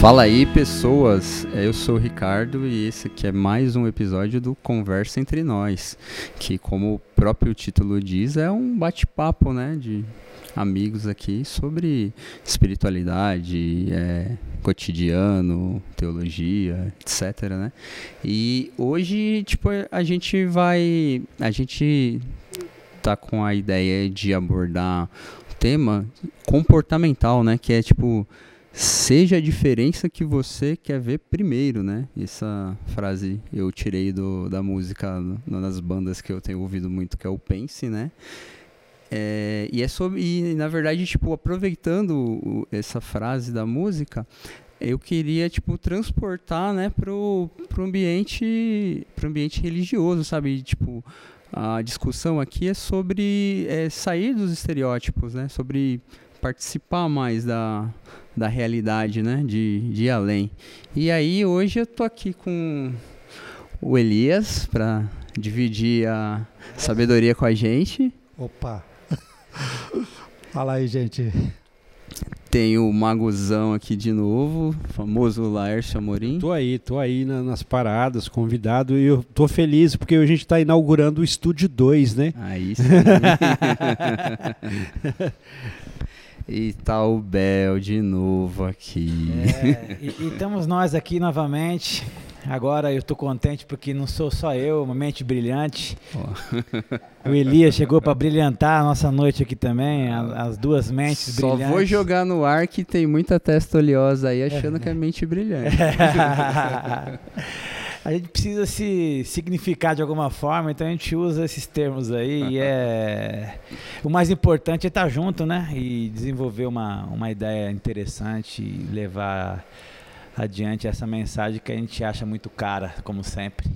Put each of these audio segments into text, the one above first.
Fala aí, pessoas. Eu sou o Ricardo e esse aqui é mais um episódio do Conversa entre Nós, que como o próprio título diz, é um bate-papo, né, de amigos aqui sobre espiritualidade, é, cotidiano, teologia, etc, né? E hoje, tipo, a gente vai, a gente tá com a ideia de abordar o tema comportamental, né, que é tipo seja a diferença que você quer ver primeiro, né? Essa frase eu tirei do, da música, nas bandas que eu tenho ouvido muito, que é o Pense, né? É, e é sobre, e na verdade, tipo, aproveitando essa frase da música, eu queria tipo transportar, né, pro, pro ambiente, pro ambiente religioso, sabe? Tipo, a discussão aqui é sobre é, sair dos estereótipos, né? Sobre participar mais da, da realidade, né? De, de ir além. E aí hoje eu tô aqui com o Elias para dividir a sabedoria com a gente. Opa! Fala aí, gente. Tem o Magozão aqui de novo, famoso Laércio Amorim. Tô aí, tô aí na, nas paradas, convidado, e eu tô feliz porque a gente está inaugurando o Estúdio 2, né? Aí sim. E tá o Bel de novo aqui. É, e, e, estamos nós aqui novamente. Agora eu tô contente porque não sou só eu, uma mente brilhante. Oh. O Elias chegou para brilhantar a nossa noite aqui também, as duas mentes só brilhantes. Só vou jogar no ar que tem muita testa oleosa aí achando é. que é mente brilhante. a gente precisa se significar de alguma forma, então a gente usa esses termos aí. e é o mais importante é estar junto, né? E desenvolver uma, uma ideia interessante e levar adiante essa mensagem que a gente acha muito cara, como sempre.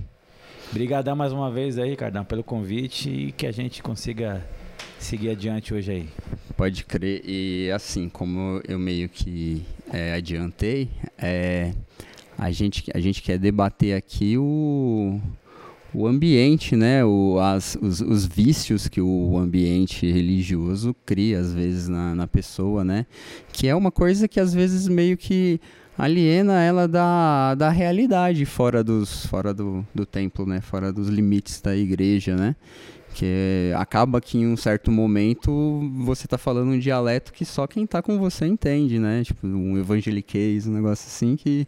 Obrigadão mais uma vez aí, Ricardão, pelo convite e que a gente consiga seguir adiante hoje aí. Pode crer. E assim, como eu meio que é, adiantei, é, a gente, a gente quer debater aqui o, o ambiente, né? O, as, os, os vícios que o ambiente religioso cria, às vezes, na, na pessoa, né? Que é uma coisa que, às vezes, meio que aliena ela da, da realidade fora, dos, fora do, do templo, né? Fora dos limites da igreja, né? Que acaba que em um certo momento você está falando um dialeto que só quem está com você entende, né? Tipo, um evangeliquez, um negócio assim que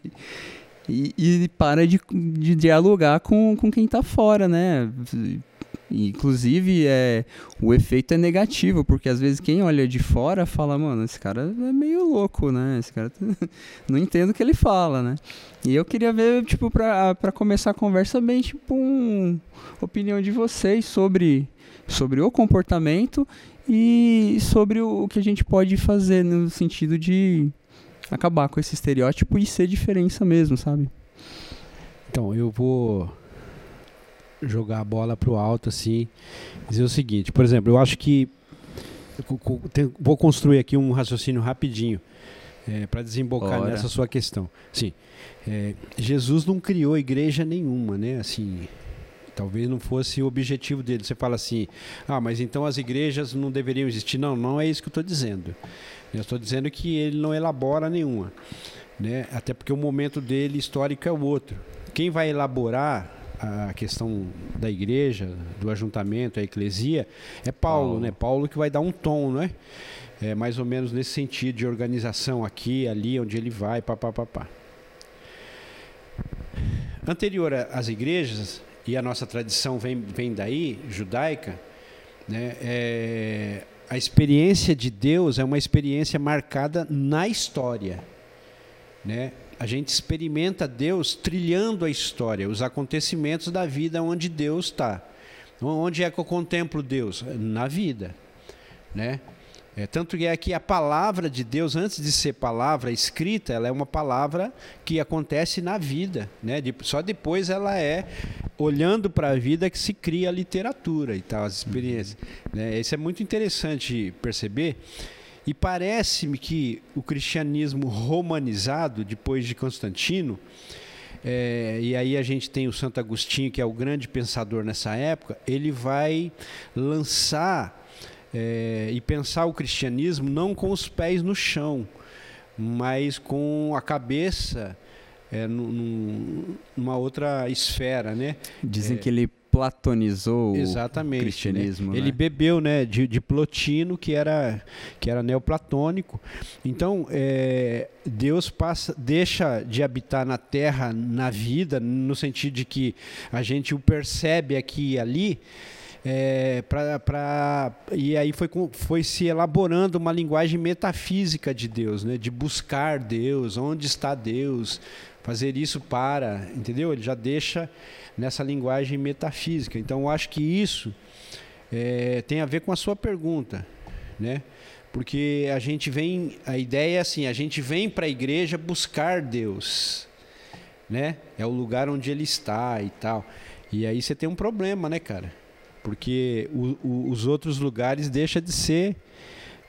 e, e para de, de dialogar com, com quem está fora, né? Inclusive, é, o efeito é negativo, porque às vezes quem olha de fora fala, mano, esse cara é meio louco, né? Esse cara não entendo o que ele fala, né? E eu queria ver, tipo, para começar a conversa bem, tipo, uma opinião de vocês sobre, sobre o comportamento e sobre o, o que a gente pode fazer no sentido de acabar com esse estereótipo e ser diferença mesmo, sabe? Então, eu vou jogar a bola pro alto assim, dizer o seguinte, por exemplo, eu acho que vou construir aqui um raciocínio rapidinho é, para desembocar Ora. nessa sua questão. Sim, é, Jesus não criou igreja nenhuma, né? Assim, talvez não fosse o objetivo dele. Você fala assim, ah, mas então as igrejas não deveriam existir? Não, não é isso que eu estou dizendo. Eu estou dizendo que ele não elabora nenhuma, né? Até porque o momento dele histórico é o outro. Quem vai elaborar a questão da igreja, do ajuntamento, a eclesia, é Paulo, Paulo, né? Paulo que vai dar um tom, né? É mais ou menos nesse sentido de organização aqui, ali, onde ele vai, papapá. Anterior às igrejas, e a nossa tradição vem, vem daí, judaica, né? É, a experiência de Deus é uma experiência marcada na história, né? A gente experimenta Deus trilhando a história, os acontecimentos da vida onde Deus está. Onde é que eu contemplo Deus? Na vida, né? É, tanto é que a palavra de Deus, antes de ser palavra escrita, ela é uma palavra que acontece na vida. Né? De, só depois ela é, olhando para a vida, que se cria a literatura e tal, as experiências. Né? Isso é muito interessante perceber. E parece-me que o cristianismo romanizado, depois de Constantino, é, e aí a gente tem o Santo Agostinho, que é o grande pensador nessa época, ele vai lançar é, e pensar o cristianismo não com os pés no chão, mas com a cabeça é, num, numa outra esfera, né? Dizem é, que ele platonizou exatamente, o cristianismo. Né? Ele né? bebeu né, de, de, Plotino, que era, que era neoplatônico. Então, é, Deus passa, deixa de habitar na terra, na vida, no sentido de que a gente o percebe aqui e ali, é, pra, pra, e aí foi, foi se elaborando uma linguagem metafísica de Deus, né? de buscar Deus, onde está Deus, fazer isso para, entendeu? Ele já deixa nessa linguagem metafísica. Então, eu acho que isso é, tem a ver com a sua pergunta, né? Porque a gente vem, a ideia é assim, a gente vem para a igreja buscar Deus, né? É o lugar onde Ele está e tal. E aí você tem um problema, né, cara? Porque o, o, os outros lugares deixa de ser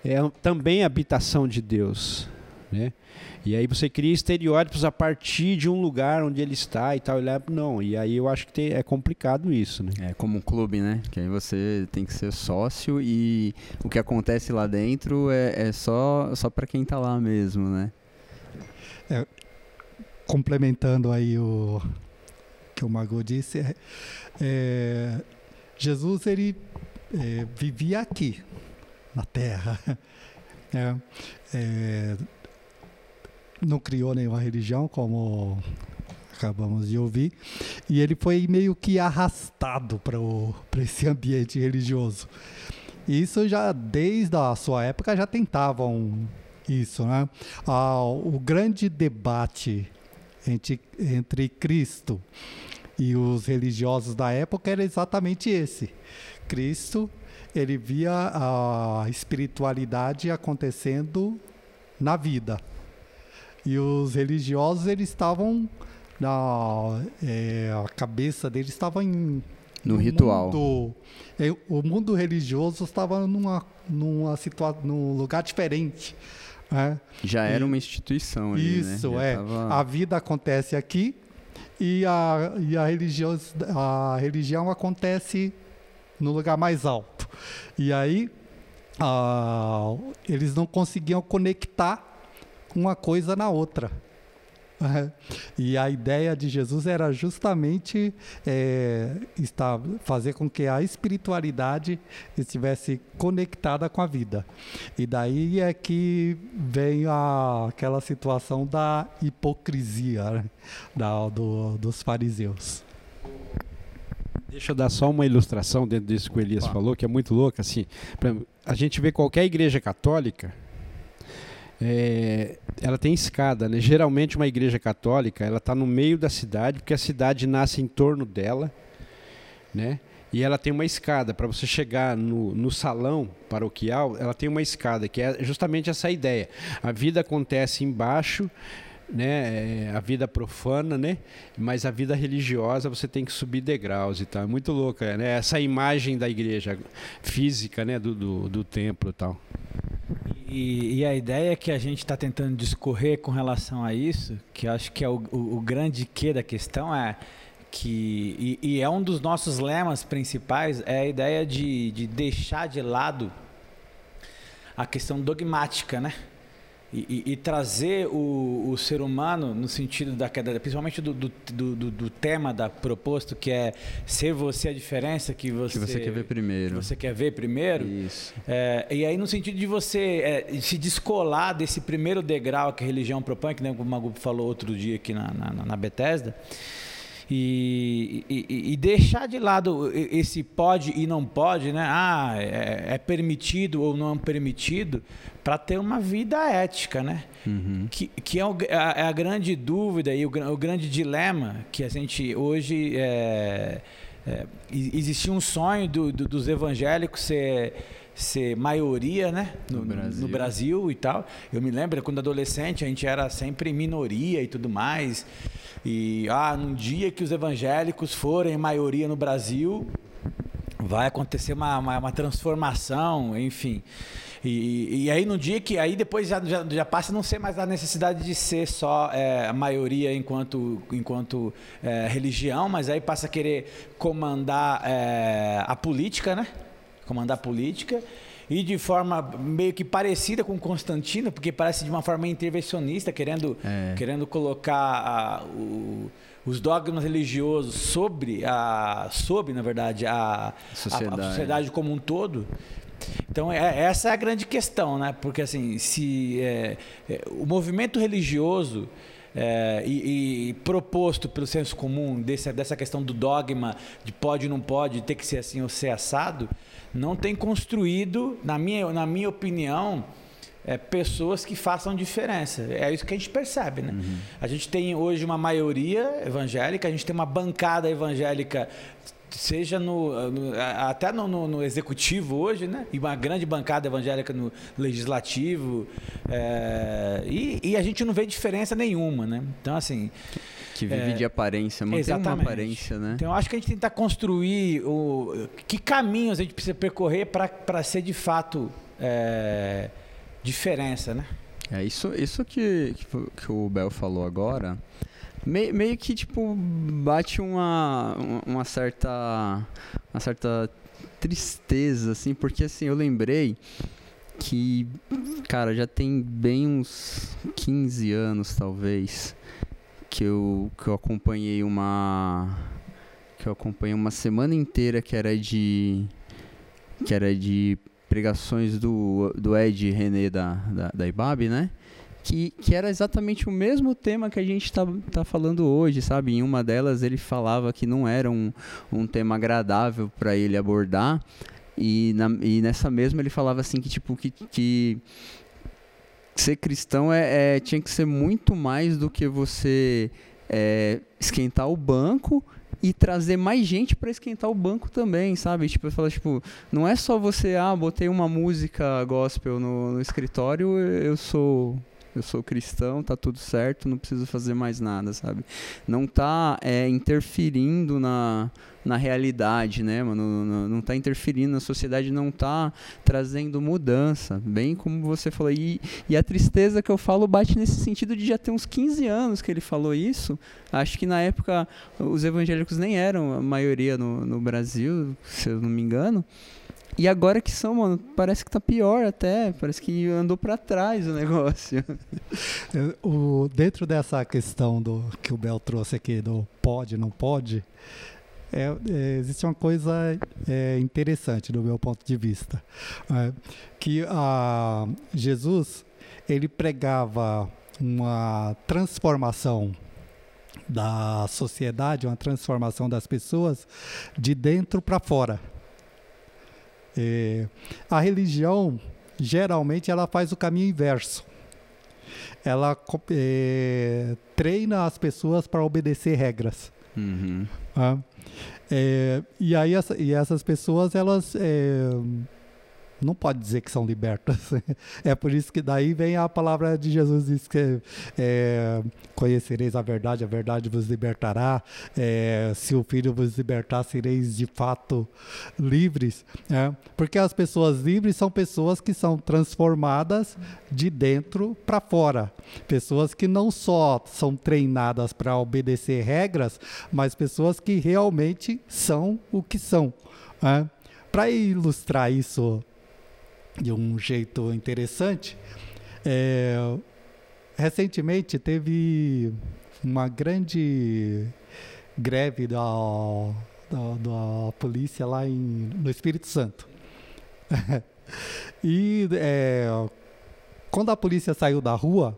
é, também habitação de Deus, né? E aí você cria estereótipos a partir de um lugar onde ele está e tal. E leva, não, e aí eu acho que tem, é complicado isso, né? É como um clube, né? Que aí você tem que ser sócio e o que acontece lá dentro é, é só, só para quem está lá mesmo, né? É, complementando aí o que o Mago disse, é, é, Jesus ele é, vivia aqui na Terra. É, é, não criou nenhuma religião, como acabamos de ouvir, e ele foi meio que arrastado para esse ambiente religioso. Isso já desde a sua época já tentavam isso, né? Ah, o grande debate entre, entre Cristo e os religiosos da época era exatamente esse. Cristo, ele via a espiritualidade acontecendo na vida e os religiosos, eles estavam na é, a cabeça deles estava em no ritual. Mundo, é, o mundo religioso estava numa numa situação num lugar diferente. Né? Já era uma instituição ali, né? Isso né? é. Tava... A vida acontece aqui e a e a religião a religião acontece no lugar mais alto. E aí ah, eles não conseguiam conectar uma coisa na outra. E a ideia de Jesus era justamente é, estar, fazer com que a espiritualidade estivesse conectada com a vida. E daí é que vem a, aquela situação da hipocrisia né? da, do, dos fariseus. Deixa eu dar só uma ilustração dentro disso que o Elias falou, que é muito louca. Assim, a gente vê qualquer igreja católica, é, ela tem escada, né? Geralmente uma igreja católica, ela está no meio da cidade, porque a cidade nasce em torno dela, né? E ela tem uma escada para você chegar no, no salão paroquial. Ela tem uma escada que é justamente essa ideia. A vida acontece embaixo, né? É, a vida profana, né? Mas a vida religiosa você tem que subir degraus e tal. É muito louca, né? Essa imagem da igreja física, né? Do, do, do templo e tal. E, e, a ideia que a gente está tentando discorrer com relação a isso, que eu acho que é o, o, o grande que da questão, é que, e, e, é um dos nossos lemas principais, é a ideia de, de deixar de lado a questão dogmática, né? E, e, e, trazer o, o, ser humano no sentido da queda, principalmente do, do, do, do, tema da proposto, que é ser você a diferença que você, que você quer ver primeiro. você quer ver primeiro. Isso. É, e aí, no sentido de você é, se descolar desse primeiro degrau que a religião propõe, que nem o Magu falou outro dia aqui na, na, na Bethesda. E, e, e, deixar de lado esse pode e não pode, né? Ah, é, é permitido ou não permitido, para ter uma vida ética, né? Uhum. Que, que é, o, a, é, a, grande dúvida e o, o, grande dilema que a gente hoje é, é, existia um sonho do, do, dos evangélicos ser ser maioria, né, no, no, Brasil. no, Brasil. e tal. Eu me lembro quando adolescente a gente era sempre minoria e tudo mais. E ah, num dia que os evangélicos forem maioria no Brasil, vai acontecer uma, uma, uma transformação, enfim. E, e, aí no dia que aí depois já, já, já, passa a não ser mais a necessidade de ser só é, a maioria enquanto, enquanto é, religião, mas aí passa a querer comandar é, a política, né? Comandar a política. e de forma meio que parecida com Constantino, porque parece de uma forma intervencionista, querendo, É. querendo colocar a- o- os dogmas religiosos sobre a sobre na verdade a Sociedade. a, a sociedade como um todo. Então é, essa é a grande questão, né? Porque assim, se é, é, o movimento religioso é, e, e proposto pelo senso comum desse, dessa questão do dogma de pode ou não pode, ter que ser assim ou ser assado, não tem construído, na minha, na minha opinião, é, pessoas que façam diferença. É isso que a gente percebe, né? A gente tem hoje uma maioria evangélica, a gente tem uma bancada evangélica, seja no, no- até no, no- no executivo hoje, né? E uma grande bancada evangélica no legislativo. é, e, e a gente não vê diferença nenhuma, né? Então, assim, Que vive É, de aparência, mantém uma exatamente. aparência, né? Então, eu acho que a gente tentar construir o, que caminhos a gente precisa percorrer para ser de fato é, diferença, né? É isso, isso que, que, que o Bel falou agora, me- meio que tipo bate uma, uma- certa uma certa tristeza assim, porque assim eu lembrei que cara, já tem bem uns 15 anos talvez que eu que eu acompanhei uma que eu acompanhei uma semana inteira que era de que era de pregações do, do Ed René da, da, da IBAB, né? Que, que era exatamente o mesmo tema que a gente está tá falando hoje, sabe? Em uma delas ele falava que não era um, um tema agradável para ele abordar, e, na, e nessa mesma ele falava assim que, tipo, que, que ser cristão é, é- tinha que ser muito mais do que você é, esquentar o banco e trazer mais gente para esquentar o banco também, sabe? Tipo, eu falo, tipo, não é só você, ah, botei uma música gospel no, no escritório, eu sou eu sou cristão, tá tudo certo, não preciso fazer mais nada, sabe? Não tá é, interferindo na, na realidade, né, mano? Não, não tá interferindo na sociedade, não tá trazendo mudança, bem como você falou. E, e a tristeza que eu falo bate nesse sentido de já ter uns 15 anos que ele falou isso. Acho que na época os evangélicos nem eram a maioria no, no Brasil, se eu não me engano. E agora que são, mano, parece que tá pior até. Parece que andou pra trás o negócio. O, dentro dessa questão do que o Bel trouxe aqui, do pode, não pode, é, é, existe uma coisa é, interessante do meu ponto de vista. é, que a, Jesus, ele pregava uma transformação da sociedade, uma transformação das pessoas de dentro para fora. É, a religião, geralmente, ela faz o caminho inverso ela eh, treina as pessoas para obedecer regras. Uhum. tá? Eh, e aí essa- e essas pessoas elas eh, não pode dizer que são libertas. É por isso que daí vem a palavra de Jesus diz que eh, conhecereis a verdade, a verdade vos libertará. Eh, se o Filho vos libertar, sereis de fato livres. né? Porque as pessoas livres são pessoas que são transformadas de dentro para fora. Pessoas que não só são treinadas para obedecer regras, mas pessoas que realmente são o que são. Para ilustrar isso de um jeito interessante, é, recentemente teve uma grande greve da, da, da polícia lá em, no Espírito Santo. e é, quando a polícia saiu da rua,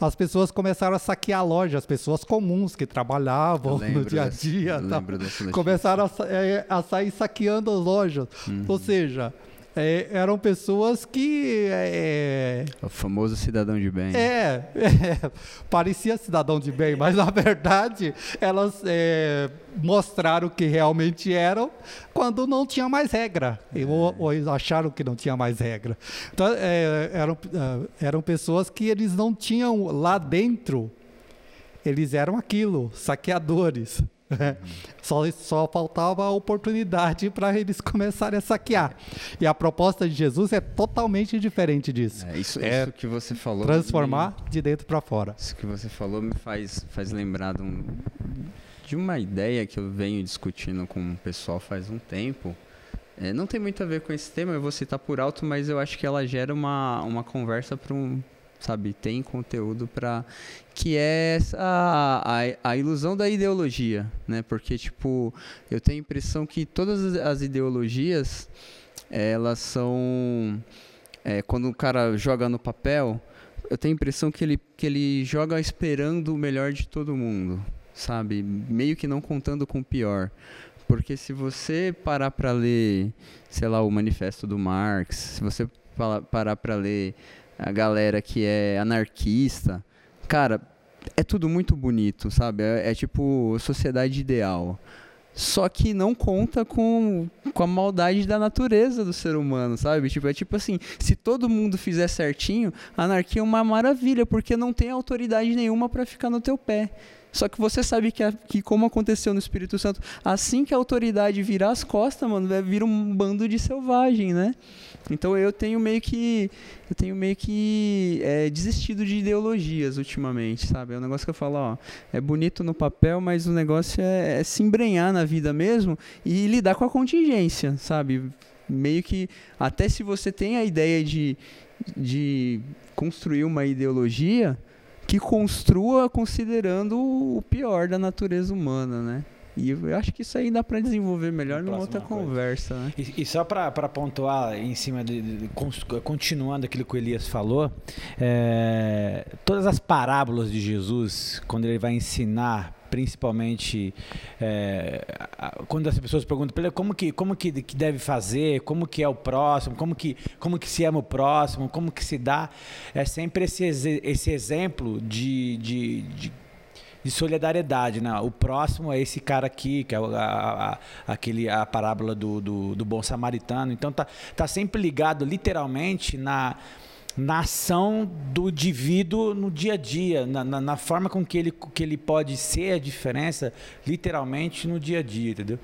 as pessoas começaram a saquear lojas, pessoas comuns que trabalhavam no dia a dia. tá? dessa notícia. começaram a, é, a sair saqueando as lojas. Uhum. Ou seja, é, eram pessoas que é, O famoso cidadão de bem. é, é, parecia cidadão de bem, mas na verdade elas é, mostraram que realmente eram quando não tinha mais regra, ou, ou eles acharam que não tinha mais regra. Então é, eram, eram pessoas que eles não tinham lá dentro, eles eram aquilo, saqueadores. Só, só faltava a oportunidade para eles começarem a saquear. E a proposta de Jesus é totalmente diferente disso. É, isso, É isso que você falou. Transformar de dentro para fora. me- isso que você falou me faz, faz lembrar de, um- de uma ideia que eu venho discutindo com o pessoal faz um tempo. é, não tem muito a ver com esse tema, eu vou citar por alto, mas eu acho que ela gera uma, uma conversa para um, sabe, tem conteúdo para que é a, a, a, ilusão da ideologia, né? Porque tipo, eu tenho a impressão que todas as ideologias elas são é, quando o cara joga no papel, eu tenho a impressão que ele que ele joga esperando o melhor de todo mundo, sabe? Meio que não contando com o pior. Porque se você parar para ler, sei lá, o manifesto do Marx, se você parar para ler a galera que é anarquista, cara, é tudo muito bonito, sabe? É, é, tipo sociedade ideal. Só que não conta com, com a maldade da natureza do ser humano, sabe? Tipo, é tipo assim, se todo mundo fizer certinho, a anarquia é uma maravilha, porque não tem autoridade nenhuma para ficar no teu pé. Só que você sabe que, que, como aconteceu no Espírito Santo, assim que a autoridade virar as costas, mano, vai vir um bando de selvagem, né? Então eu tenho meio que eu tenho meio que é, desistido de ideologias ultimamente, sabe? É um negócio que eu falo, ó, é bonito no papel, mas o negócio é, é se embrenhar na vida mesmo e lidar com a contingência, sabe? Meio que até se você tem a ideia de, de construir uma ideologia, que construa considerando o pior da natureza humana, né? E eu acho que isso aí dá para desenvolver melhor numa outra coisa. conversa, né? E, e só para pontuar em cima de, de, de, continuando aquilo que o Elias falou, é, todas as parábolas de Jesus, quando ele vai ensinar principalmente é, quando as pessoas perguntam para ele como que como que, que, deve fazer, como que é o próximo, como que como que se ama o próximo, como que se dá, é sempre esse, esse exemplo de, de, de de solidariedade, né? O próximo é esse cara aqui, que é a, a, aquele, a parábola do, do, do, bom samaritano. Então tá, tá sempre ligado literalmente na, na ação do indivíduo no dia a dia, na, na, na, forma com que ele, que ele pode ser a diferença, literalmente no dia a dia, entendeu?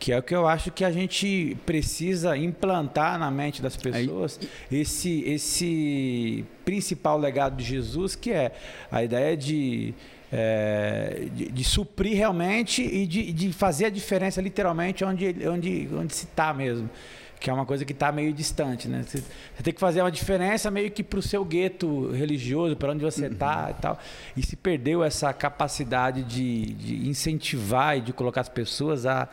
Que é o que eu acho que a gente precisa implantar na mente das pessoas, Aí... esse, esse principal legado de Jesus, que é a ideia de é, de, de, suprir realmente e de, de, fazer a diferença literalmente onde, onde, onde se está mesmo. Que é uma coisa que está meio distante, né? Você, tem que fazer uma diferença meio que para o seu gueto religioso, para onde você está uhum. e tal. E se perdeu essa capacidade de, de incentivar e de colocar as pessoas a,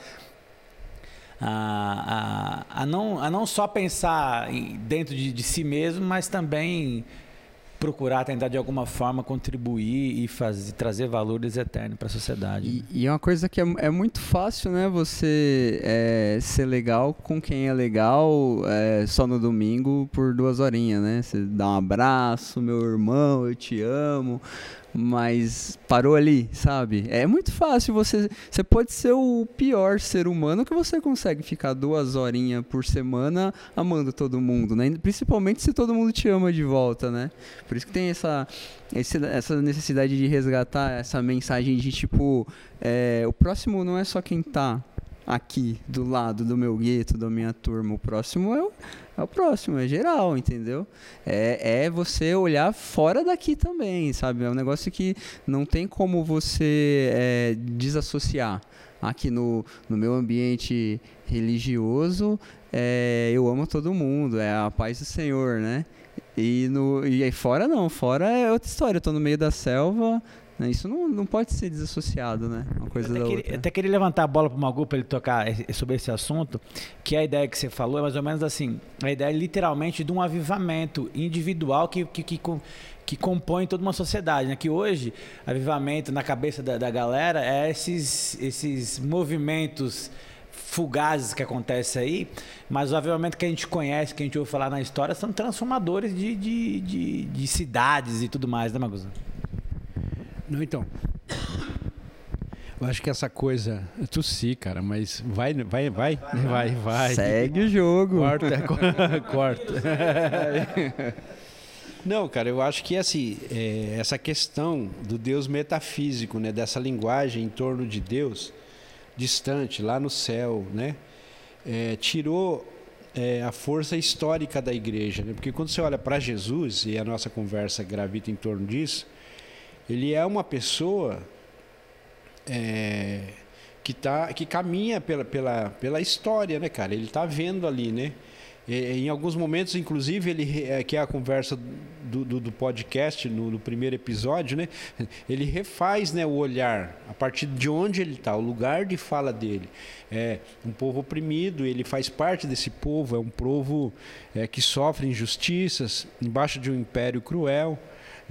a, a, a, não, a não só pensar dentro de, de si mesmo, mas também procurar tentar de alguma forma contribuir e fazer, trazer valores eternos para a sociedade. E, e, é uma coisa que é, é muito fácil, né? Você é, ser legal com quem é legal é, só no domingo por duas horinhas, né? Você dá um abraço, meu irmão, eu te amo mas parou ali, sabe? É muito fácil você. Você pode ser o pior ser humano que você consegue ficar duas horinhas por semana amando todo mundo, né? Principalmente se todo mundo te ama de volta, né? Por isso que tem essa, essa necessidade de resgatar essa mensagem de tipo: é, o próximo não é só quem tá aqui do lado do meu gueto, da minha turma. O próximo é o, é o próximo, é geral, entendeu? É, é você olhar fora daqui também, sabe? É um negócio que não tem como você é, desassociar. Aqui no, no meu ambiente religioso, é, eu amo todo mundo, é a paz do Senhor, né? E, no, e aí fora não, fora é outra história. Eu tô no meio da selva? Isso não, não pode ser desassociado, né? Uma coisa eu da queria, outra. até queria levantar a bola para o Magu para ele tocar sobre esse assunto, que a ideia que você falou é mais ou menos assim, a ideia é literalmente de um avivamento individual que, que, que, que compõe toda uma sociedade, né? Que hoje, avivamento na cabeça da, da galera é esses, esses movimentos fugazes que acontecem aí, mas o avivamento que a gente conhece, que a gente ouve falar na história, são transformadores de, de, de, de cidades e tudo mais, né, Magusa? Não, então. Eu acho que essa coisa. Eu tossi, cara, mas vai, vai, vai, vai, vai. Segue o jogo. Corta, corta. Não, cara, eu acho que assim, é, essa questão do Deus metafísico, né, dessa linguagem em torno de Deus, distante, lá no céu, né, é, tirou é, a força histórica da igreja. Né? Porque quando você olha para Jesus, e a nossa conversa gravita em torno disso, ele é uma pessoa é, que, tá, que caminha pela, pela, pela história, né, cara? Ele está vendo ali, né? em alguns momentos, inclusive, ele é, que é a conversa do, do, do podcast no, no, primeiro episódio, né? Ele refaz, né, o olhar a partir de onde ele está, o lugar de fala dele. É um povo oprimido, ele faz parte desse povo, é um povo é, que sofre injustiças embaixo de um império cruel.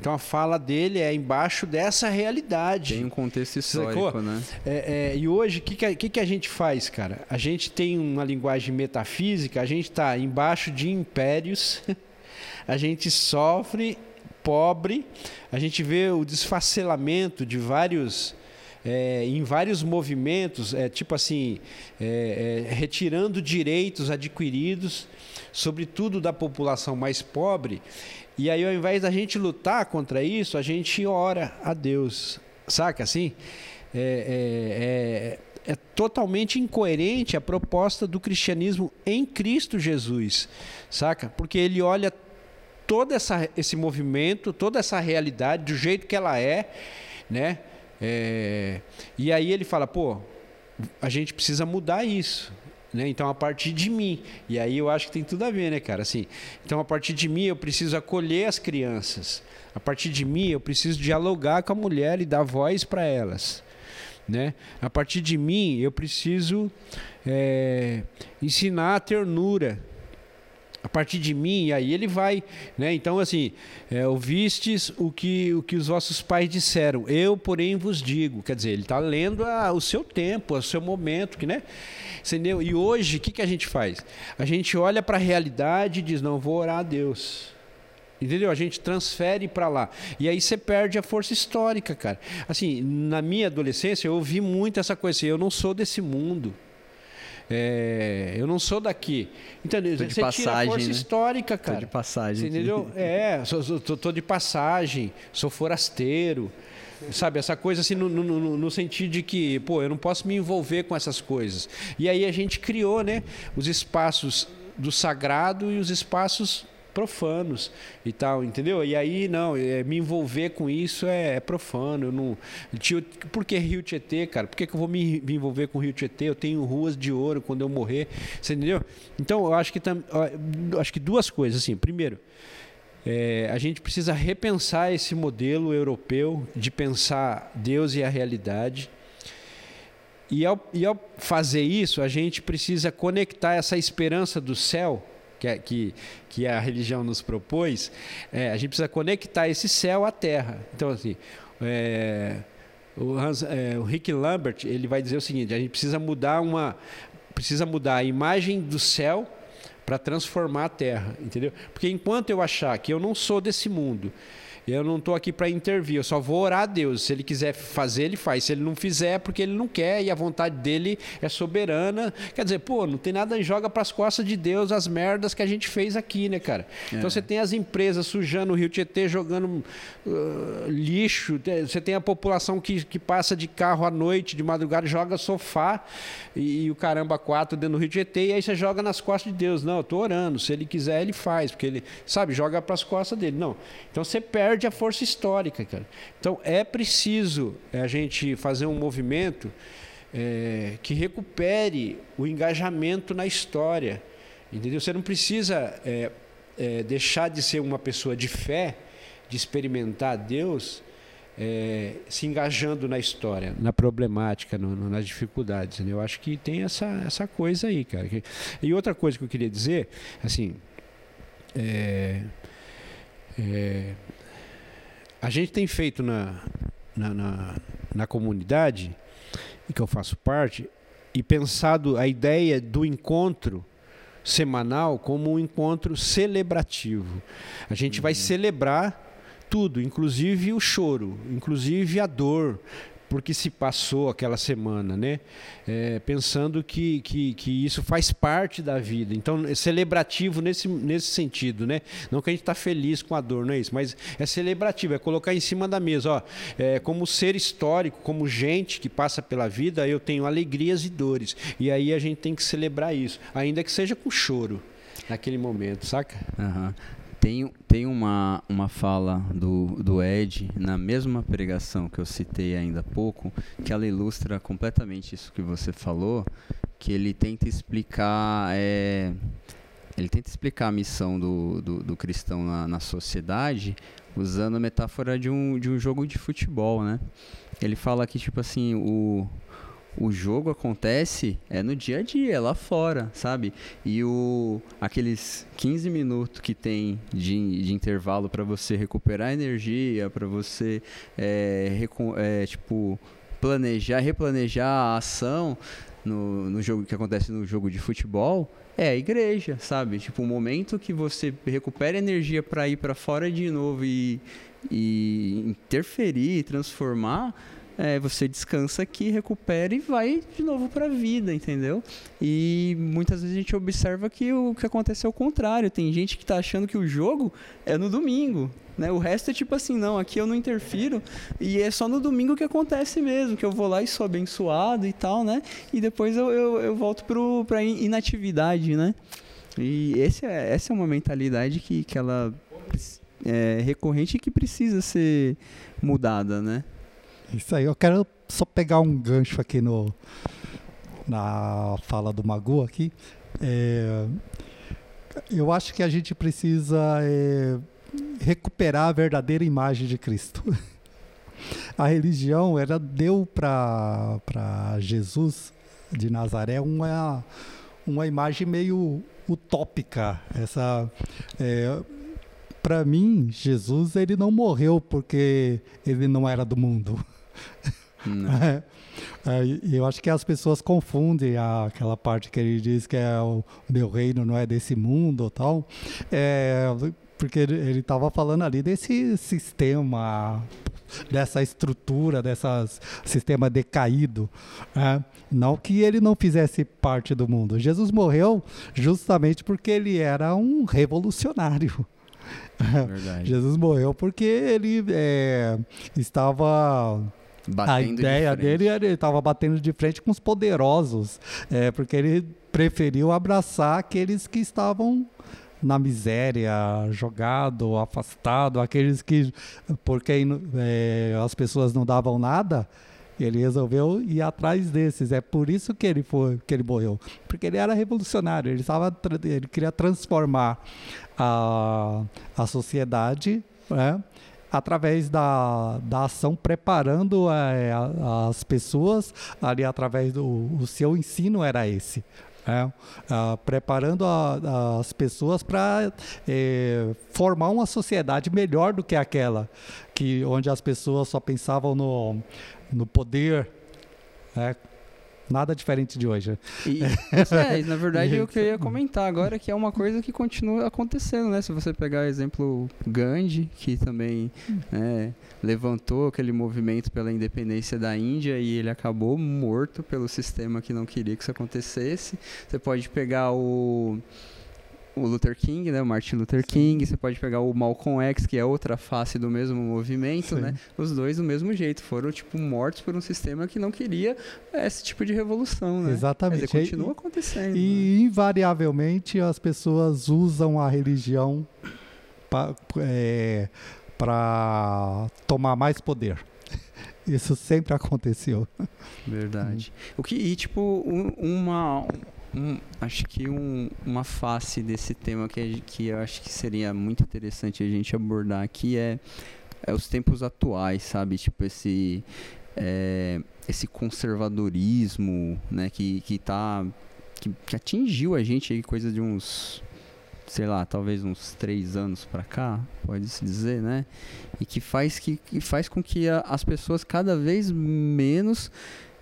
Então a fala dele é embaixo dessa realidade. Tem um contexto histórico, Sacou? né? É, é, e hoje, o que, que, que, a gente faz, cara? A gente tem uma linguagem metafísica, a gente está embaixo de impérios, a gente sofre pobre, a gente vê o desfacelamento de vários. É, em vários movimentos, é, tipo assim, é, é, retirando direitos adquiridos, sobretudo da população mais pobre, e aí, ao invés da gente lutar contra isso, a gente ora a Deus. Saca assim? É, é, é, é totalmente incoerente a proposta do cristianismo em Cristo Jesus. Saca? Porque ele olha todo essa, esse movimento, toda essa realidade do jeito que ela é, né? É, e aí ele fala, pô, a gente precisa mudar isso. Né? Então, a partir de mim. E aí eu acho que tem tudo a ver, né, cara? Assim, então, a partir de mim, eu preciso acolher as crianças. A partir de mim, eu preciso dialogar com a mulher e dar voz para elas. Né? A partir de mim, eu preciso é, ensinar a ternura a partir de mim, e aí ele vai, né? Então, assim, é, ouvistes o que, o que os vossos pais disseram, eu, porém, vos digo. Quer dizer, ele está lendo a, o seu tempo, o seu momento, que, né? Entendeu? E hoje, o que, que a gente faz? A gente olha para a realidade e diz, não, vou orar a Deus. Entendeu? A gente transfere para lá. E aí você perde a força histórica, cara. Assim, na minha adolescência, eu ouvi muito essa coisa assim, eu não sou desse mundo. É, eu não sou daqui. Entendeu? Tô de você passagem, tira a força né? histórica, cara. Tô de passagem. Você entendeu? É, sou, sou, tô, tô, de passagem, sou forasteiro. Sabe, essa coisa assim no, no, no, sentido de que, pô, eu não posso me envolver com essas coisas. E aí a gente criou, né, os espaços do sagrado e os espaços profanos e tal, entendeu? E aí, não, é, me envolver com isso é, é profano. Eu não, por que Rio Tietê, cara? Por que, que eu vou me, me, envolver com Rio Tietê? Eu tenho ruas de ouro quando eu morrer, você entendeu? Então, eu acho que, tam, acho que duas coisas, assim. Primeiro, é, a gente precisa repensar esse modelo europeu de pensar Deus e a realidade. E ao, e ao fazer isso, a gente precisa conectar essa esperança do céu que, que, que a religião nos propôs, é, a gente precisa conectar esse céu à terra. Então, assim, é, o, Hans, é, o Rick Lambert ele vai dizer o seguinte: a gente precisa mudar uma, precisa mudar a imagem do céu para transformar a terra, entendeu? Porque enquanto eu achar que eu não sou desse mundo, eu não estou aqui para intervir, eu só vou orar a Deus. Se ele quiser fazer, ele faz. Se ele não fizer, é porque ele não quer e a vontade dele é soberana. Quer dizer, pô, não tem nada, joga para as costas de Deus as merdas que a gente fez aqui, né, cara? É. Então você tem as empresas sujando o Rio Tietê, jogando uh, lixo. Você tem a população que, que passa de carro à noite, de madrugada, joga sofá e, e o caramba quatro dentro do Rio Tietê. E aí você joga nas costas de Deus. Não, eu estou orando. Se ele quiser, ele faz. Porque ele, sabe, joga para as costas dele. Não. Então você perde perde a força histórica, cara. Então é preciso a gente fazer um movimento é, que recupere o engajamento na história. Entendeu? Você não precisa é, é, deixar de ser uma pessoa de fé, de experimentar Deus, é, se engajando na história, na problemática, no, no, nas dificuldades. Né? Eu acho que tem essa, essa coisa aí, cara. E outra coisa que eu queria dizer, assim, é, é, a gente tem feito na, na, na, na comunidade, em que eu faço parte, e pensado a ideia do encontro semanal como um encontro celebrativo. A gente uhum. vai celebrar tudo, inclusive o choro, inclusive a dor, porque se passou aquela semana, né? É, pensando que, que, que isso faz parte da vida. Então, é celebrativo nesse, nesse sentido, né? Não que a gente está feliz com a dor, não é isso, mas é celebrativo, é colocar em cima da mesa, ó, é, como ser histórico, como gente que passa pela vida, eu tenho alegrias e dores. E aí a gente tem que celebrar isso, ainda que seja com choro naquele momento, saca? Uhum. Tem, tem uma, uma fala do, do Ed na mesma pregação que eu citei ainda há pouco, que ela ilustra completamente isso que você falou, que ele tenta explicar. É, ele tenta explicar a missão do, do, do cristão na, na, sociedade usando a metáfora de um, de um jogo de futebol, né? Ele fala que, tipo assim, o, o jogo acontece é no dia a dia, é lá fora, sabe? E o aqueles 15 minutos que tem de, de intervalo para você recuperar energia, para você é, é, tipo planejar, replanejar a ação no, no jogo que acontece no jogo de futebol, é a igreja, sabe? Tipo, o momento que você recupera energia para ir para fora de novo e, e interferir, transformar, é, você descansa aqui, recupera e vai de novo para a vida, entendeu? E muitas vezes a gente observa que o que acontece é o contrário. Tem gente que está achando que o jogo é no domingo. Né? O resto é tipo assim, não, aqui eu não interfiro e é só no domingo que acontece mesmo, que eu vou lá e sou abençoado e tal, né? E depois eu, eu, eu volto para inatividade, né? E esse é, essa é uma mentalidade que, que ela é recorrente e que precisa ser mudada, né? Isso aí, eu quero só pegar um gancho aqui no, na fala do Magu aqui. É, eu acho que a gente precisa é, recuperar a verdadeira imagem de Cristo. A religião ela deu para Jesus de Nazaré uma, uma imagem meio utópica. Essa é, para mim Jesus ele não morreu porque ele não era do mundo. É, é, eu acho que as pessoas confundem aquela parte que ele diz que é o meu reino não é desse mundo tal. É, porque ele estava falando ali desse sistema, dessa estrutura, desse sistema decaído. É, não que ele não fizesse parte do mundo. Jesus morreu justamente porque ele era um revolucionário. Verdade. Jesus morreu porque ele é, estava a ideia de dele ele estava batendo de frente com os poderosos, é, porque ele preferiu abraçar aqueles que estavam na miséria, jogado, afastado, aqueles que, porque é, as pessoas não davam nada, ele resolveu ir atrás desses. É por isso que ele foi, que ele morreu, porque ele era revolucionário. Ele estava, ele queria transformar a, a sociedade, né? Através da, da ação, preparando é, as pessoas ali através do o seu ensino era esse. É, uh, preparando a, as pessoas para é, formar uma sociedade melhor do que aquela que onde as pessoas só pensavam no, no poder, é, Nada diferente de hoje. E, é, na verdade, eu queria comentar agora que é uma coisa que continua acontecendo, né? Se você pegar o exemplo Gandhi, que também né, levantou aquele movimento pela independência da Índia e ele acabou morto pelo sistema que não queria que isso acontecesse. Você pode pegar o o Luther King, né, o Martin Luther King, você pode pegar o Malcolm X, que é outra face do mesmo movimento, Sim. né? Os dois do mesmo jeito, foram tipo mortos por um sistema que não queria esse tipo de revolução, né? Exatamente. Dizer, continua acontecendo. E né? invariavelmente as pessoas usam a religião para é, tomar mais poder. Isso sempre aconteceu. Verdade. O que e tipo um, uma um, acho que um, uma face desse tema que, que eu acho que seria muito interessante a gente abordar aqui é, é os tempos atuais, sabe? Tipo, esse, é, esse conservadorismo, né? Que, que tá... Que, que atingiu a gente aí coisa de uns sei lá, talvez uns três anos para cá, pode-se dizer, né? E que faz, que, que faz com que a, as pessoas cada vez menos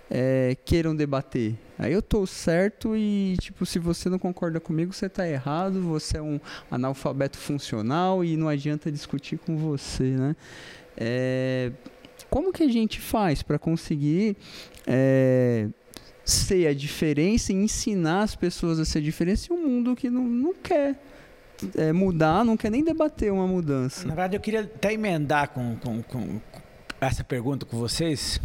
é, queiram debater. Aí eu tô certo e, tipo, se você não concorda comigo, você tá errado, você é um analfabeto funcional e não adianta discutir com você, né? É, como que a gente faz para conseguir é, ser a diferença e ensinar as pessoas a ser a diferença em um mundo que não, não quer é, mudar, não quer nem debater uma mudança? Na verdade, eu queria até emendar com, com, com essa pergunta com vocês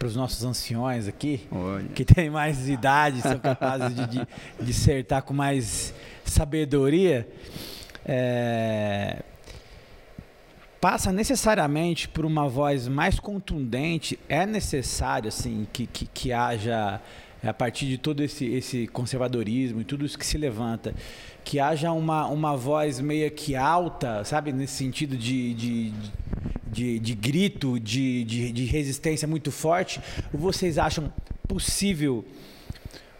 para os nossos anciões aqui, Olha. que têm mais idade, são capazes de, de dissertar com mais sabedoria. é, passa necessariamente por uma voz mais contundente. É necessário assim que, que, que haja a partir de todo esse, esse conservadorismo e tudo isso que se levanta, que haja uma, uma voz meio que alta, sabe, nesse sentido de, de, de, de grito, de, de, de resistência muito forte, ou vocês acham possível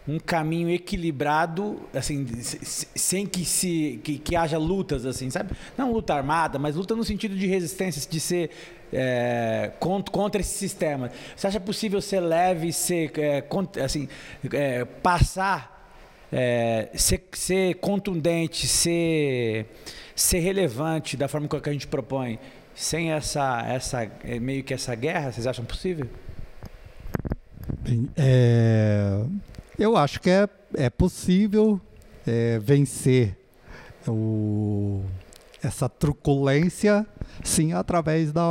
um caminho equilibrado, assim, sem que se que, que, haja lutas, assim, sabe? Não luta armada, mas luta no sentido de resistência, de ser é, contra, contra, esse sistema. Você acha possível ser leve, ser, é, assim, é, passar, é, ser, ser contundente, ser, ser relevante da forma que a gente propõe, sem essa, essa é, meio que essa guerra? Vocês acham possível? É, eu acho que é, é possível é, vencer o, essa truculência, sim, através da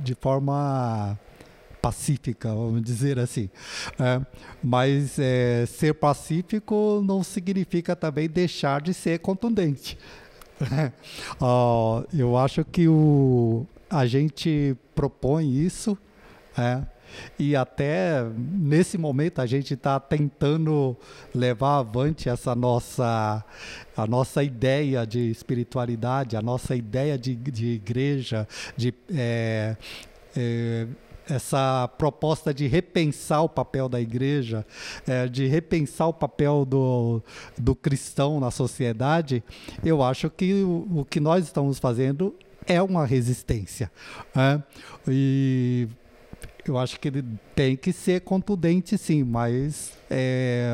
de forma pacífica, vamos dizer assim. É, mas é, ser pacífico não significa também deixar de ser contundente. eu acho que o, a gente propõe isso, é, e até nesse momento a gente está tentando levar avante essa nossa a nossa ideia de espiritualidade, a nossa ideia de, de igreja, de é, é, essa proposta de repensar o papel da igreja, é, de repensar o papel do, do cristão na sociedade, eu acho que o, o que nós estamos fazendo é uma resistência. Né? E eu acho que ele tem que ser contundente, sim, mas é...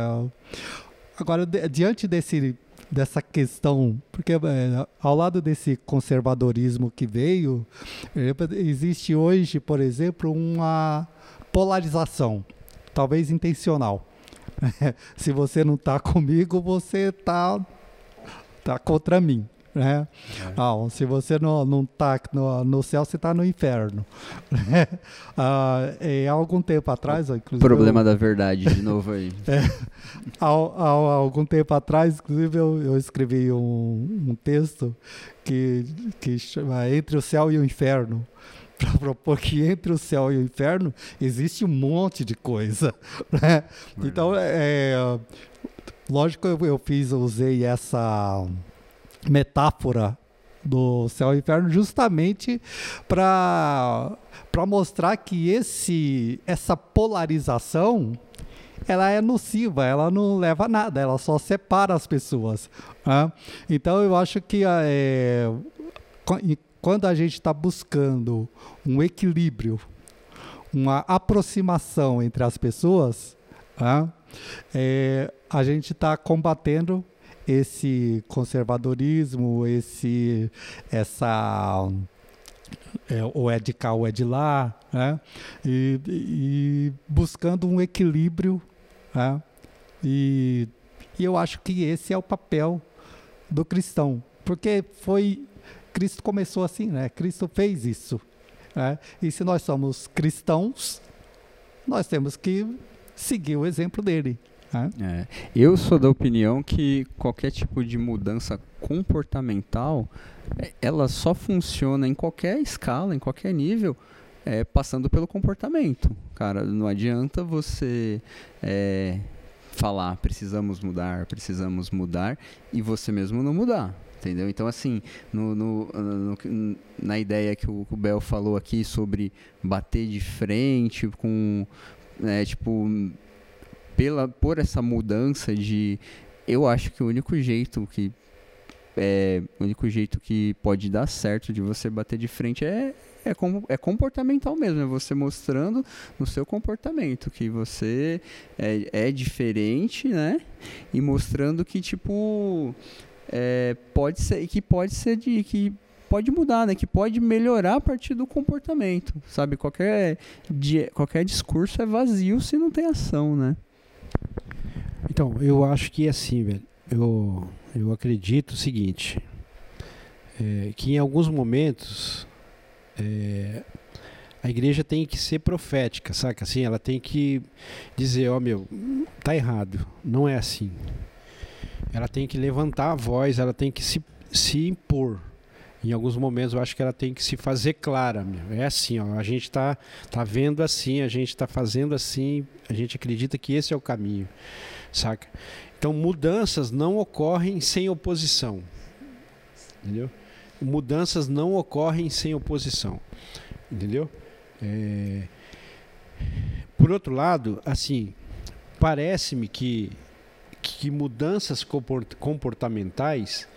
agora diante desse dessa questão, porque é, ao lado desse conservadorismo que veio, é, existe hoje, por exemplo, uma polarização, talvez intencional. Se você não está comigo, você está tá contra mim. Né? É. Ah, se você não, não tá no, no céu, você está no inferno. Né? ah, e há algum tempo atrás, inclusive. Problema eu, da verdade, de novo aí. é, há, há, algum tempo atrás, inclusive, eu, eu escrevi um, um texto que, que chama Entre o Céu e o Inferno para propor que entre o céu e o inferno existe um monte de coisa. Né? Então, é, lógico, eu, eu fiz, eu usei essa metáfora do céu e inferno justamente para para mostrar que esse essa polarização ela é nociva, ela não leva a nada, ela só separa as pessoas. Né? Então eu acho que é, quando a gente está buscando um equilíbrio, uma aproximação entre as pessoas, né? é, a gente está combatendo esse conservadorismo, esse essa é, ou é de cá ou é de lá, né? e, e buscando um equilíbrio. Né? E, e eu acho que esse é o papel do cristão, porque foi Cristo começou assim, né? Cristo fez isso. Né? E se nós somos cristãos, nós temos que seguir o exemplo dele. É. Eu sou da opinião que qualquer tipo de mudança comportamental, é, ela só funciona em qualquer escala, em qualquer nível, é, passando pelo comportamento. Cara, não adianta você é, falar precisamos mudar, precisamos mudar e você mesmo não mudar. Entendeu? Então, assim, no, no, no, na ideia que o, o Bel falou aqui sobre bater de frente com, é, tipo, pela por essa mudança de eu acho que o único jeito que é, o único jeito que pode dar certo de você bater de frente é, é, com, é comportamental mesmo, é você mostrando no seu comportamento que você é, é diferente, né? E mostrando que, tipo, é, pode ser, que pode ser de, que pode mudar, né? Que pode melhorar a partir do comportamento, sabe? Qualquer, qualquer discurso é vazio se não tem ação, né? Então, eu acho que é assim, velho. Eu, eu acredito o seguinte: é, que em alguns momentos é, a igreja tem que ser profética, saca? Assim, ela tem que dizer: Ó, oh, meu, tá errado, não é assim. Ela tem que levantar a voz, ela tem que se, se impor. Em alguns momentos eu acho que ela tem que se fazer clara. Meu. É assim, ó, a gente está tá vendo assim, a gente está fazendo assim, a gente acredita que esse é o caminho, saca? Então mudanças não ocorrem sem oposição, entendeu? Mudanças não ocorrem sem oposição, entendeu? É... Por outro lado, assim, parece-me que, que mudanças comportamentais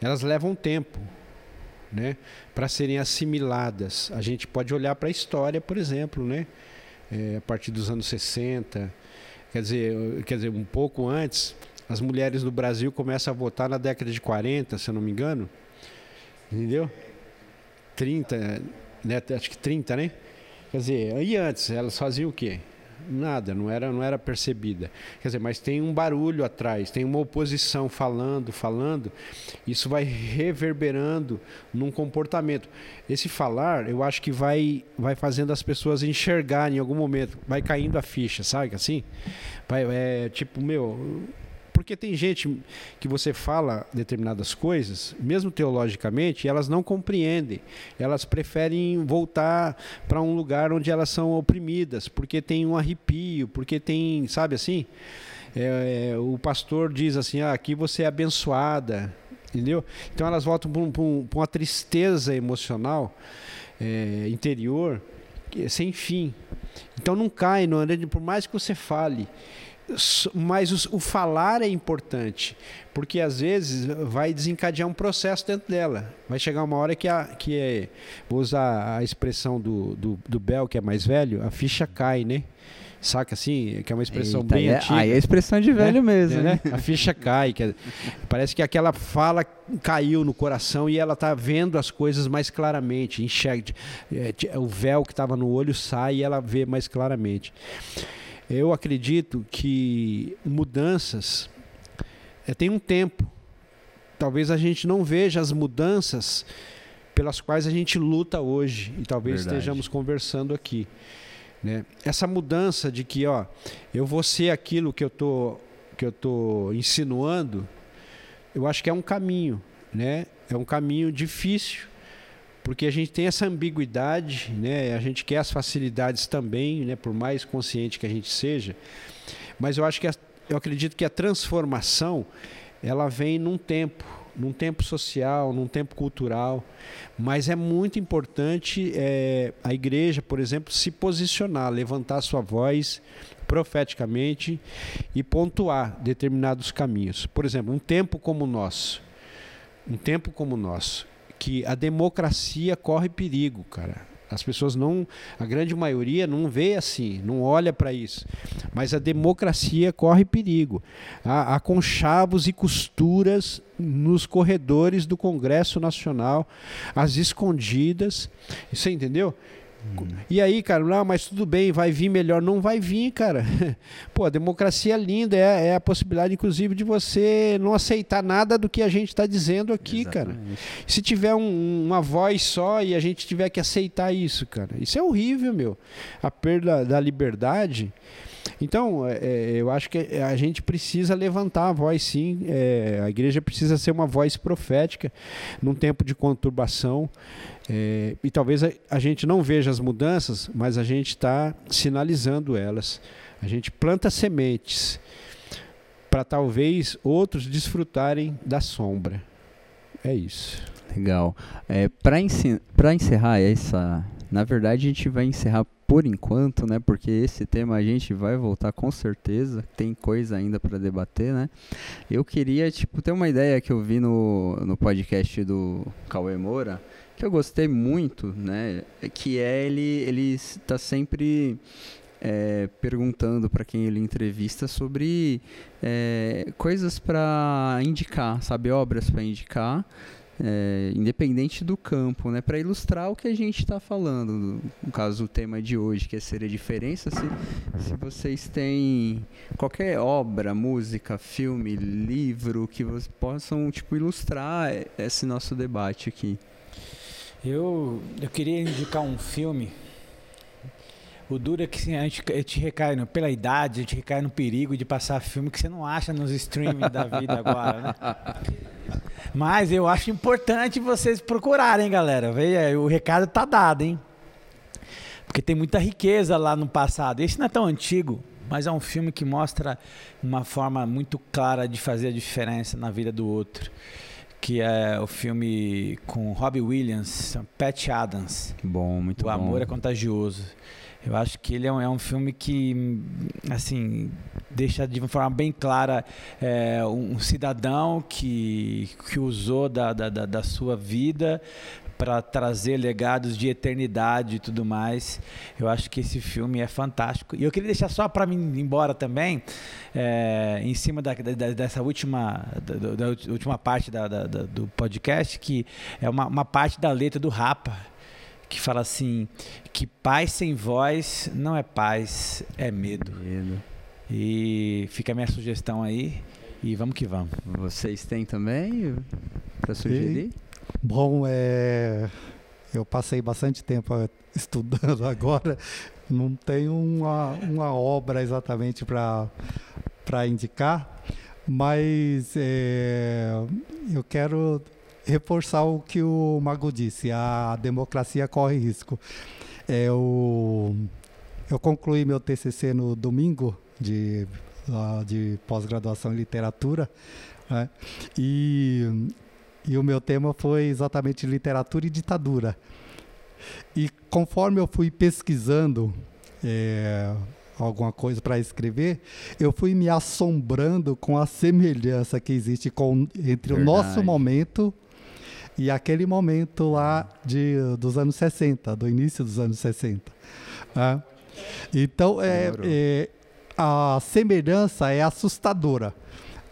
elas levam tempo né, para serem assimiladas. A gente pode olhar para a história, por exemplo, né, é, a partir dos anos 60, quer dizer, quer dizer, um pouco antes, as mulheres do Brasil começam a votar na década de 40, se eu não me engano. Entendeu? 30, né, acho que 30, né? Quer dizer, e antes, elas faziam o quê? Nada, não era, não era percebida. Quer dizer, mas tem um barulho atrás, tem uma oposição falando, falando, isso vai reverberando num comportamento. Esse falar, eu acho que vai, vai fazendo as pessoas enxergarem em algum momento, vai caindo a ficha, sabe assim? Vai, é tipo, meu, porque tem gente que você fala determinadas coisas, mesmo teologicamente, elas não compreendem. Elas preferem voltar para um lugar onde elas são oprimidas, porque tem um arrepio, porque tem, sabe assim? É, é, o pastor diz assim: ah, aqui você é abençoada, entendeu? Então elas voltam para um, uma tristeza emocional é, interior sem fim. Então não cai, não, por mais que você fale mas o, o, falar é importante, porque às vezes vai desencadear um processo dentro dela. Vai chegar uma hora que, a, que é, vou usar a expressão do, do, do Bel, que é mais velho, a ficha cai, né? Saca assim? Que é uma expressão Eita, bem é, antiga. Aí é expressão de velho né? mesmo, é, né? A ficha cai. Que é, parece que aquela fala caiu no coração e ela está vendo as coisas mais claramente. Enxerga. É, o véu que estava no olho sai e ela vê mais claramente. Eu acredito que mudanças é, tem um tempo. Talvez a gente não veja as mudanças pelas quais a gente luta hoje e talvez Verdade. estejamos conversando aqui. Né? Essa mudança de que, ó, eu vou ser aquilo que eu tô que eu tô insinuando, eu acho que é um caminho, né? É um caminho difícil, porque a gente tem essa ambiguidade, né? A gente quer as facilidades também, né? Por mais consciente que a gente seja, mas eu acho que a, eu acredito que a transformação ela vem num tempo, num tempo social, num tempo cultural, mas é muito importante é, a igreja, por exemplo, se posicionar, levantar sua voz profeticamente e pontuar determinados caminhos. Por exemplo, um tempo como o nosso, um tempo como o nosso, que a democracia corre perigo, cara. As pessoas não, a grande maioria não vê assim, não olha para isso. Mas a democracia corre perigo. Há, há conchavos e costuras nos corredores do Congresso Nacional, às escondidas. Você entendeu? E aí, cara, não, mas tudo bem, vai vir melhor. Não vai vir, cara. Pô, a democracia é linda, é, é a possibilidade, inclusive, de você não aceitar nada do que a gente está dizendo aqui, Exatamente. cara. Se tiver um, uma voz só e a gente tiver que aceitar isso, cara, isso é horrível, meu. A perda da liberdade. Então, é, é eu acho que a gente precisa levantar a voz, sim. É, a igreja precisa ser uma voz profética num tempo de conturbação. É, e talvez a, a, gente não veja as mudanças, mas a gente está sinalizando elas. A gente planta sementes para talvez outros desfrutarem da sombra. É isso. Legal. É, para encerrar essa. Na verdade, a gente vai encerrar por enquanto, né? Porque esse tema a gente vai voltar com certeza. Tem coisa ainda para debater, né? Eu queria, tipo, ter uma ideia que eu vi no, no podcast do Cauê Moura que eu gostei muito, né, que é ele ele está sempre é, perguntando para quem ele entrevista sobre é, coisas para indicar, sabe, obras para indicar, é, independente do campo, né, para ilustrar o que a gente está falando. No caso, o tema de hoje, que é ser a diferença. Se, se vocês têm qualquer obra, música, filme, livro que vocês possam tipo ilustrar esse nosso debate aqui. Eu, eu queria indicar um filme. O duro é que assim, a, gente, a gente recai no, pela idade, a gente recai no perigo de passar filme que você não acha nos streaming da vida agora, né? Mas eu acho importante vocês procurarem, galera. Veja, o recado tá dado, hein? Porque tem muita riqueza lá no passado. Esse não é tão antigo, mas é um filme que mostra uma forma muito clara de fazer a diferença na vida do outro. Que é o filme com Robbie Williams, Pat Adams. Bom, muito o bom. O Amor é Contagioso. Eu acho que ele é um, é um, filme que, assim, deixa de uma forma bem clara é, um cidadão que, que usou da, da, da sua vida para trazer legados de eternidade e tudo mais. Eu acho que esse filme é fantástico. E eu queria deixar só para mim ir embora também, é, em cima da, da, dessa última, da, da, última parte do podcast, que é uma, uma parte da letra do Rapa que fala assim que paz sem voz não é paz, é medo. medo. E fica a minha sugestão aí e vamos que vamos. Vocês têm também para sugerir? E, bom, é, eu passei bastante tempo estudando agora, não tenho uma, uma obra exatamente para indicar, mas é, eu quero reforçar o que o Mago disse, a democracia corre risco. É, eu, eu concluí meu TCC no domingo de, de pós-graduação em literatura, né? e, e o meu tema foi exatamente literatura e ditadura. E conforme eu fui pesquisando é, alguma coisa para escrever, eu fui me assombrando com a semelhança que existe com, entre Verdade. o nosso momento e aquele momento lá de, dos anos 60, do início dos anos 60. Né? Então, é, é, a semelhança é assustadora.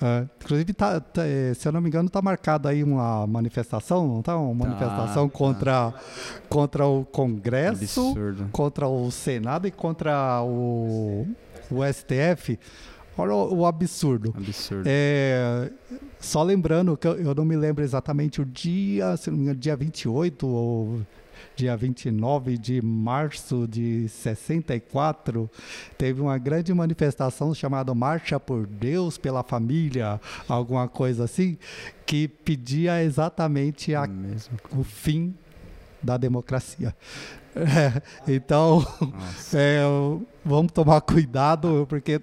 É, inclusive, tá, tá, é, se eu não me engano, está marcada aí uma manifestação, não está? Uma tá, manifestação tá, contra, contra o Congresso, Absurdo. contra o Senado e contra o, o STF Olha o, o absurdo. Absurdo. É, só lembrando que eu, eu, não me lembro exatamente o dia, se não me engano, dia 28 ou dia 29 de março de 64, teve uma grande manifestação chamada Marcha por Deus pela Família, alguma coisa assim, que pedia exatamente a, o fim da democracia. É, então, é, vamos tomar cuidado, porque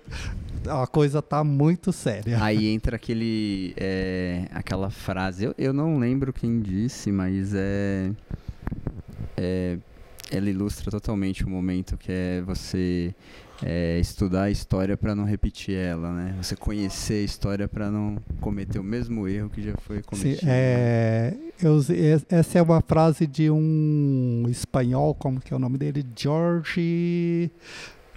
a coisa tá muito séria. Aí entra aquele, é, aquela frase, eu, eu não lembro quem disse, mas é, é, ela ilustra totalmente o momento que é você é, estudar a história para não repetir ela, né? Você conhecer a história para não cometer o mesmo erro que já foi cometido. Sim, é, eu, essa é uma frase de um espanhol, como que é o nome dele?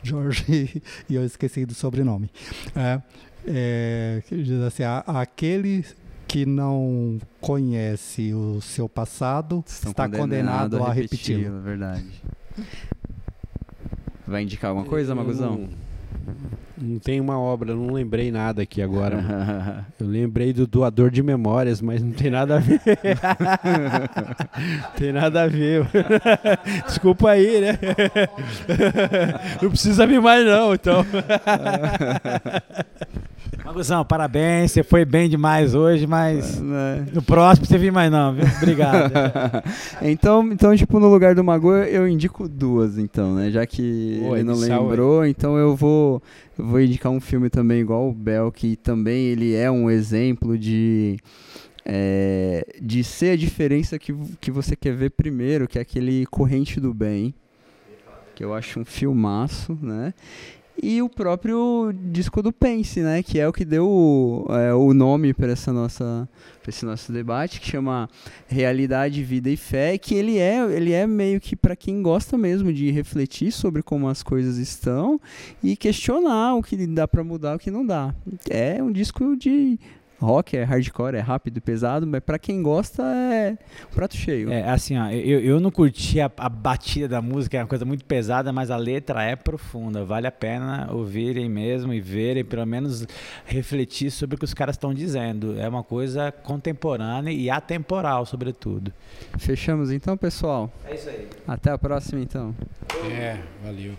George Jorge, e eu esqueci do sobrenome. É, é, que diz assim: aquele que não conhece o seu passado Estão está condenado, condenado a, a repeti-lo. É verdade. Vai indicar alguma coisa, Maguzão? Não tem uma obra, não lembrei nada aqui agora. eu lembrei do doador de memórias, mas não tem nada a ver. tem nada a ver. Desculpa aí, né? não precisa vir mais não, então. Maguzão, parabéns, você foi bem demais hoje, mas é. no próximo você vir mais não, viu? Obrigado. então, então, tipo, no lugar do Mago eu indico duas, então, né? Já que Oi, ele não lembrou, então eu vou, eu vou indicar um filme também igual o Bel, que também ele é um exemplo de... É, de ser a diferença que, que você quer ver primeiro, que é aquele Corrente do Bem, que eu acho um filmaço, né? E o próprio disco do Pense, né, que é o que deu é, o nome para essa nossa pra esse nosso debate, que chama Realidade, Vida e Fé, que ele é ele é meio que para quem gosta mesmo de refletir sobre como as coisas estão e questionar o que dá para mudar, o que não dá. É um disco de rock, é hardcore, é rápido e pesado, mas para quem gosta é um prato cheio. É, assim, ó, eu, eu não curti a, a, batida da música, é uma coisa muito pesada, mas a letra é profunda, vale a pena ouvirem mesmo e verem, pelo menos refletir sobre o que os caras estão dizendo. É uma coisa contemporânea e atemporal, sobretudo. Fechamos então, pessoal? É isso aí. Até a próxima, então. É, valeu.